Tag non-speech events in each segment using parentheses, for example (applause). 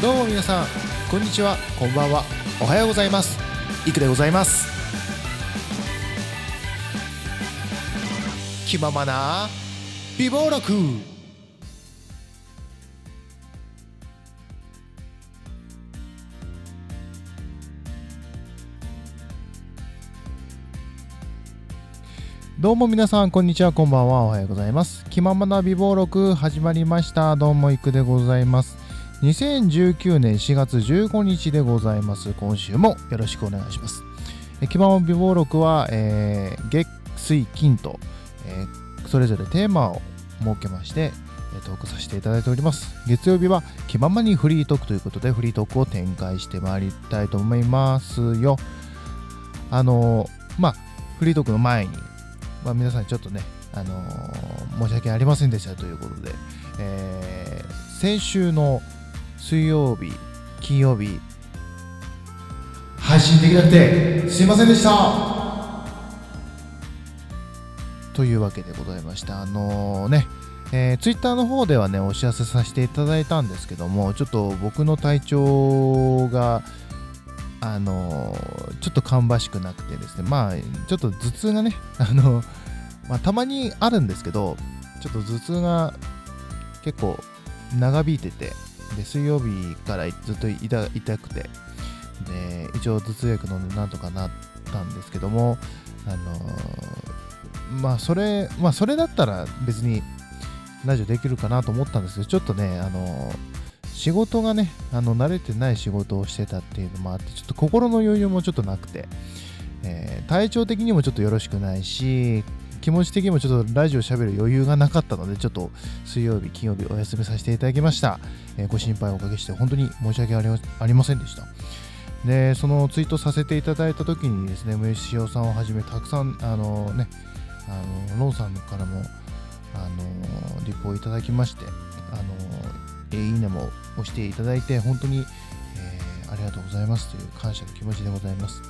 どうも皆さんこんにちは。こんばんは。おはようございます。いくでございます。気ままな美貌録。どうも皆さんこんにちは。こんばんは。おはようございます。気ままな美貌録始まりました。どうもいくでございます。2019年4月15日でございます。今週もよろしくお願いします。え気まま美貌録は、えー月水金と、えーそれぞれテーマを設けましてトークさせていただいております。月曜日は気ままにフリートークということでフリートークを展開してまいりたいと思いますよ。あのーまあフリートークの前にまあ、皆さんちょっとね、あのー申し訳ありませんでしたということで、えー先週の水曜日、金曜日、配信できなくてすいませんでしたというわけでございました。あのーね、えー、ツイッターの方ではね、お知らせさせていただいたんですけども、ちょっと僕の体調が、あのーちょっと芳しくなくてですね、まあ、ちょっと頭痛がね、(laughs) あのまあ、たまにあるんですけど、ちょっと頭痛が結構長引いてて、で水曜日からずっと痛くて、で一応頭痛薬飲んでなんとかなったんですけども、あのーまあ、それ、まあ、それだったら別にラジオできるかなと思ったんですけど、ちょっとね、あのー仕事がね、あの慣れてない仕事をしてたっていうのもあって、ちょっと心の余裕もちょっとなくて、えー体調的にもちょっとよろしくないし、気持ち的にもちょっとラジオ喋る余裕がなかったので、ちょっと水曜日、金曜日お休みさせていただきました。えーご心配をおかけして本当に申し訳ありませんでした。で、そのツイートさせていただいた時にですね、虫塩さんをはじめたくさん、あのね、あのロンさんからも、あのリポをいただきまして、あのえーいいねも押していただいて、本当に、えーありがとうございますという感謝の気持ちでございます。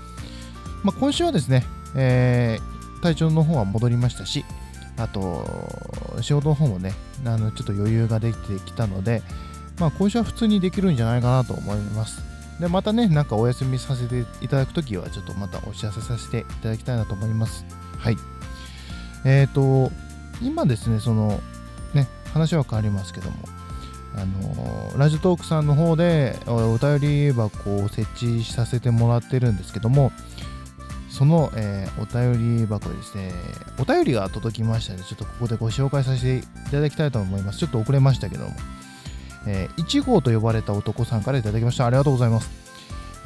まあ、今週はですね、えー体調の方は戻りましたし、あと、仕事の方もね、あのちょっと余裕ができてきたので、まあ、今週は普通にできるんじゃないかなと思います。で、またね、なんかお休みさせていただくときは、ちょっとまたお知らせさせていただきたいなと思います。はい。えっ、と、今ですね、その、ね、話は変わりますけども、あのラジオトークさんの方でおお便り箱を設置させてもらってるんですけども、その、えーお便り箱ですね、お便りが届きましたので、ちょっとここでご紹介させていただきたいと思います。ちょっと遅れましたけども、えー、1号と呼ばれた男さんからいただきました。ありがとうございます。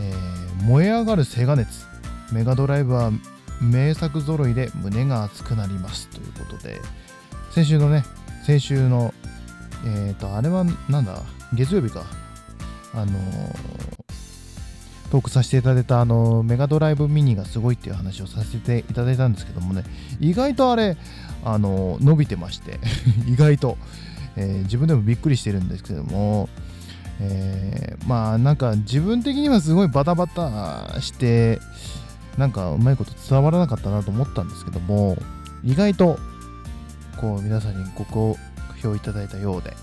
えー燃え上がるセガ熱。メガドライブは名作揃いで胸が熱くなります。ということで、先週のね、先週の、えっ、と、あれはなんだ、月曜日か。あのートークさせていただいたあのメガドライブミニがすごいっていう話をさせていただいたんですけどもね。意外とあれあの伸びてまして。(laughs) 意外と、えー自分でもびっくりしてるんですけども、えーまあなんか自分的にはすごいバタバタしてなんかうまいこと伝わらなかったなと思ったんですけども意外とこう皆さんにご好評いただいたようで。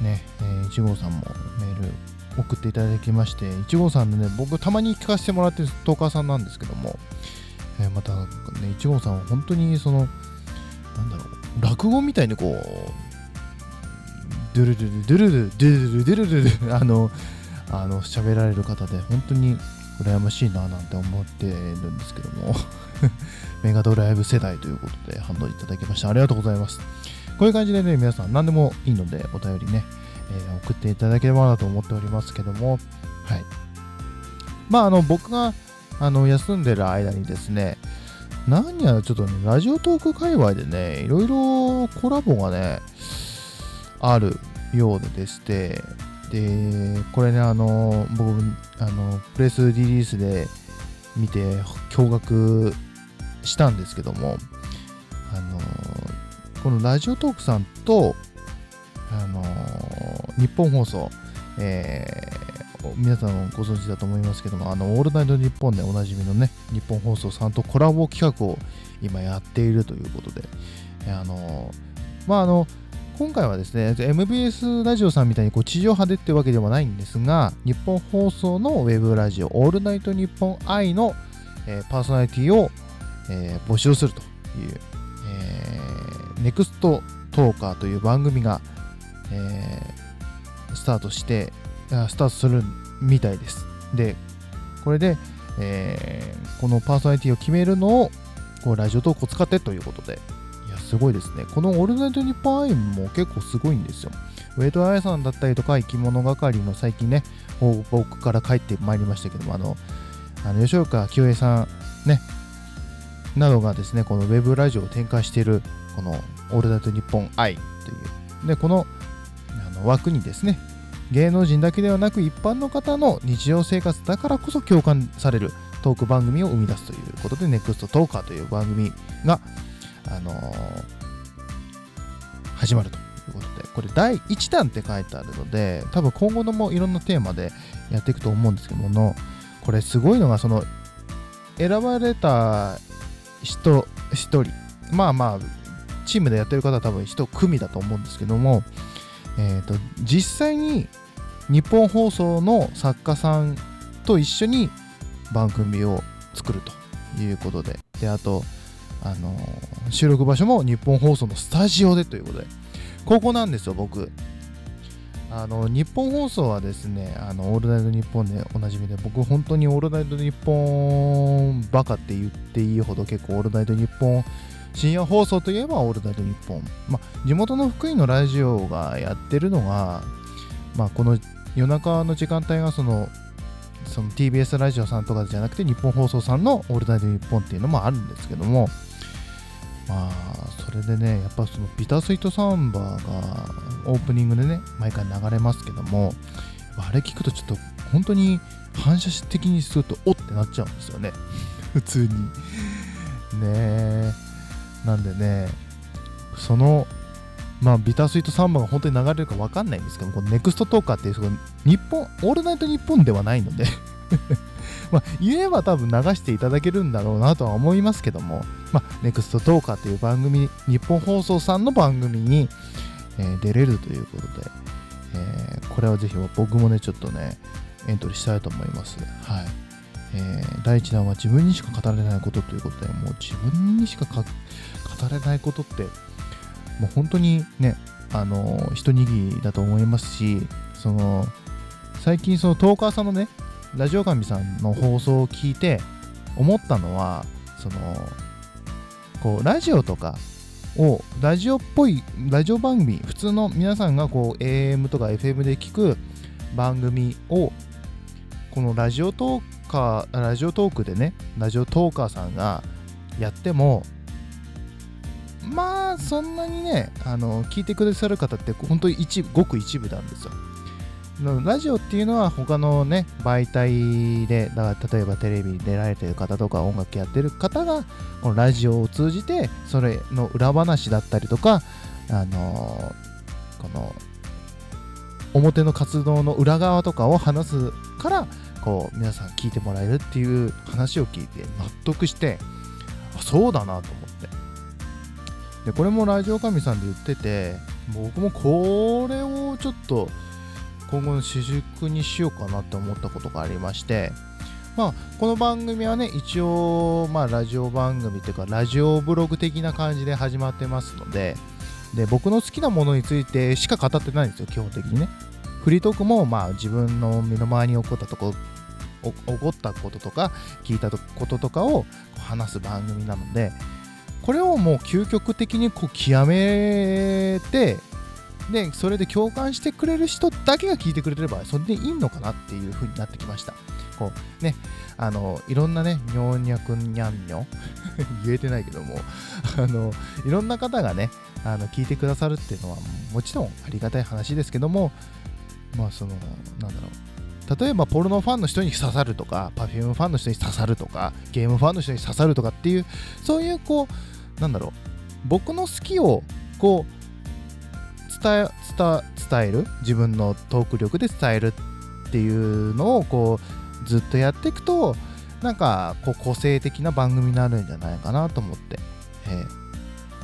ね、えー、1号さんもメール送っていただきまして1号さんでね僕たまに聞かせてもらってるストーカーさんなんですけども、えー、またね1号さんは本当にそのなんだろう落語みたいにこうドゥルドゥルドゥルドゥルドゥルドゥルドゥルあのあの喋られる方で本当に羨ましいななんて思ってるんですけども (laughs) メガドライブ世代ということで反応いただきましたありがとうございます。こういう感じでね皆さん何でもいいのでお便りねえ送っていただければなと思っておりますけども、はい。まあ、あの、僕が、あの、休んでる間にですね、何やらちょっとね、ラジオトーク界隈でね、いろいろコラボがね、あるようででして、で、これね、あの、僕、あの、プレスリリースで見て、驚愕したんですけども、あの、このラジオトークさんと、日本放送、えー皆さんご存知だと思いますけども、あの、オールナイトニッポンでおなじみのね、日本放送さんとコラボ企画を今やっているということで、あのまあ、あの、今回はですね MBS ラジオさんみたいにこう地上波でってわけではないんですが日本放送のウェブラジオ「オールナイトニッポン愛の」えー、パーソナリティを、えー、募集するという、えー、ネクストトーカーという番組が、えー、スタートしてスタートするみたいです。でこれで、えー、このパーソナリティを決めるのをこうラジオトークを使ってということで。いやすごいですね。この「オールナイトニッポン i」も結構すごいんですよ。ウェイトアイさんだったりとか生き物係の最近ね報告から帰ってまいりましたけどもあのあの吉岡清江さんねなどがですねこのウェブラジオを展開しているこの「オールナイトニッポン i」という。でこのの枠にですね芸能人だけではなく一般の方の日常生活だからこそ共感されるトーク番組を生み出すということで NEXT トーカーという番組が、あのー、始まるということでこれ第1弾って書いてあるので多分今後のもいろんなテーマでやっていくと思うんですけどもこれすごいのがその選ばれた人1人まあまあチームでやってる方は多分1組だと思うんですけども、えーと、実際に日本放送の作家さんと一緒に番組を作るということで。であとあのー、収録場所も日本放送のスタジオでということで。ここなんですよ僕。あの日本放送はですねあのオールナイトニッポンでおなじみで僕本当にオールナイトニッポンバカって言っていいほど結構オールナイトニッポン深夜放送といえばオールナイトニッポン、まあ、地元の福井のラジオがやってるのが、まあ、この夜中の時間帯がそのその TBS ラジオさんとかじゃなくて日本放送さんの「オールナイトニッポン」っていうのもあるんですけどもまあそれでねやっぱそのビタスイートサンバーがオープニングでね毎回流れますけどもあれ聞くとちょっと本当に反射的にするとおってなっちゃうんですよね。普通に。ねえ。なんでね、その、まあ、ビタースイートサンバが本当に流れるか分かんないんですけど、このネクストトーカーっていう、日本、オールナイトニッポンではないので (laughs) まあ、言えば多分流していただけるんだろうなとは思いますけども、まあ、ネクストトーカーという番組、日本放送さんの番組に、えー、出れるということで、えー、これはぜひ僕もね、ちょっとね、エントリーしたいと思います。はい。えー、第1弾は自分にしか語れないことということで、もう自分にしか語れないことって、もう本当にね、あの、一握りだと思いますし、その、最近そのトーカーさんのね、ラジオ神さんの放送を聞いて思ったのは、その、こう、ラジオとかを、ラジオっぽい、ラジオ番組、普通の皆さんがこう、AM とか FM で聞く番組を、このラジオトーカーラジオトークでねラジオトーカーさんがやってもまあそんなにねあの聞いてくださる方って本当に一ごく一部なんですよ。ラジオっていうのは他のね媒体でだから例えばテレビに出られてる方とか音楽やってる方がこのラジオを通じてそれの裏話だったりとかあのー、この表の活動の裏側とかを話すからこう皆さん聞いてもらえるっていう話を聞いて納得してあそうだなと思って。でこれもラジオ神さんで言ってて僕もこれをちょっと今後の主軸にしようかなって思ったことがありましてまあこの番組はね一応まあラジオ番組というかラジオブログ的な感じで始まってますのでで僕の好きなものについてしか語ってないんですよ基本的にね。フリートークもまあ自分の身の回りに起こったとこ起こったこととか聞いたこととかを話す番組なのでこれをもう究極的にこう極めてでそれで共感してくれる人だけが聞いてくれればそれでいいのかなっていう風になってきました。こうねあのいろんなね尿脈にゃんにょ (laughs) 言えてないけども (laughs) あのいろんな方がねあの聞いてくださるっていうのはもちろんありがたい話ですけどもまあそのなんだろう。例えばポルノファンの人に刺さるとか Perfume ファンの人に刺さるとかゲームファンの人に刺さるとかっていうそういうこうなんだろう。僕の好きをこう伝え伝える自分のトーク力で伝えるっていうのをこうずっとやっていくとなんかこう個性的な番組になるんじゃないかなと思って、えー。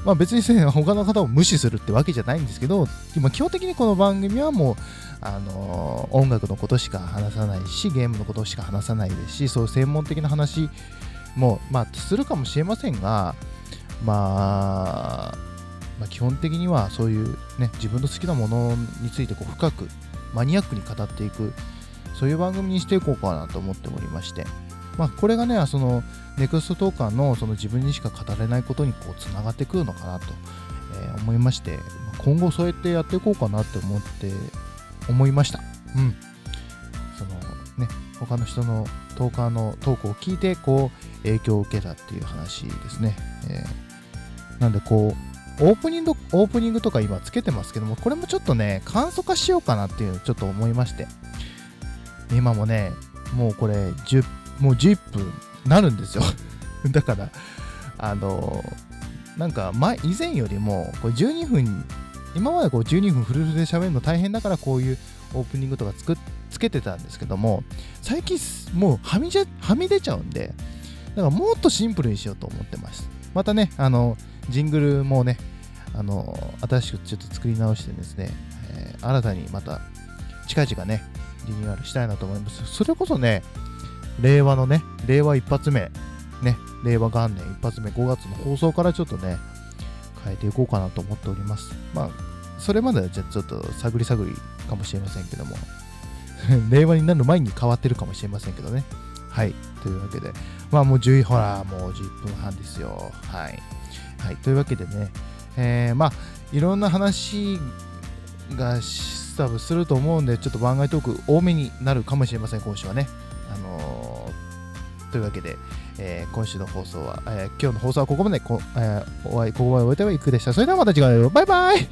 まあ別にね、他の方を無視するってわけじゃないんですけど、基本的にこの番組はもう、あのー、音楽のことしか話さないし、ゲームのことしか話さないですし、そういう専門的な話も、まあ、するかもしれませんが、まあ、まあ、基本的にはそういうね、自分の好きなものについてこう深く、マニアックに語っていく、そういう番組にしていこうかなと思っておりまして、まあ、これがね、その、ネクストトーカーのその自分にしか語れないことにこうつながってくるのかなと、えー、思いまして、今後そうやってやっていこうかなって思って思いました。うん。そのね、他の人のトーカーのトークを聞いて、こう、影響を受けたっていう話ですね。えー、なんで、こう、オープニング、オープニングとか今つけてますけども、これもちょっとね、簡素化しようかなっていうのをちょっと思いまして。今もね、もうこれ、10、もう11分なるんですよ。(laughs) だから、あのなんか前、以前よりも、これ12分今までこう12分フルフルで喋るの大変だからこういうオープニングとかつくつけてたんですけども最近もうはみじゃはみ出ちゃうんでだからもっとシンプルにしようと思ってますまたねあのジングルもねあの新しくちょっと作り直してですね、えー、新たにまた近々ねリニューアルしたいなと思いますそれこそね令和のね令和一発目ね令和元年一発目5月の放送からちょっとね変えていこうかなと思っております。まあ、それまではじゃちょっと探り探りかもしれませんけども、(laughs) 令和になる前に変わってるかもしれませんけどね。はい。というわけで、まあもう10、ほら、もう10分半ですよ。はい。はい。というわけでね、えー、まあ、いろんな話が多分すると思うんで、ちょっと番外トーク多めになるかもしれません、今週はね。あのー、というわけで、えー、今週の放送は、えー、今日の放送はここまでこ、えー、お会いここまで終えてはいくでした。それではまた次回バイバイ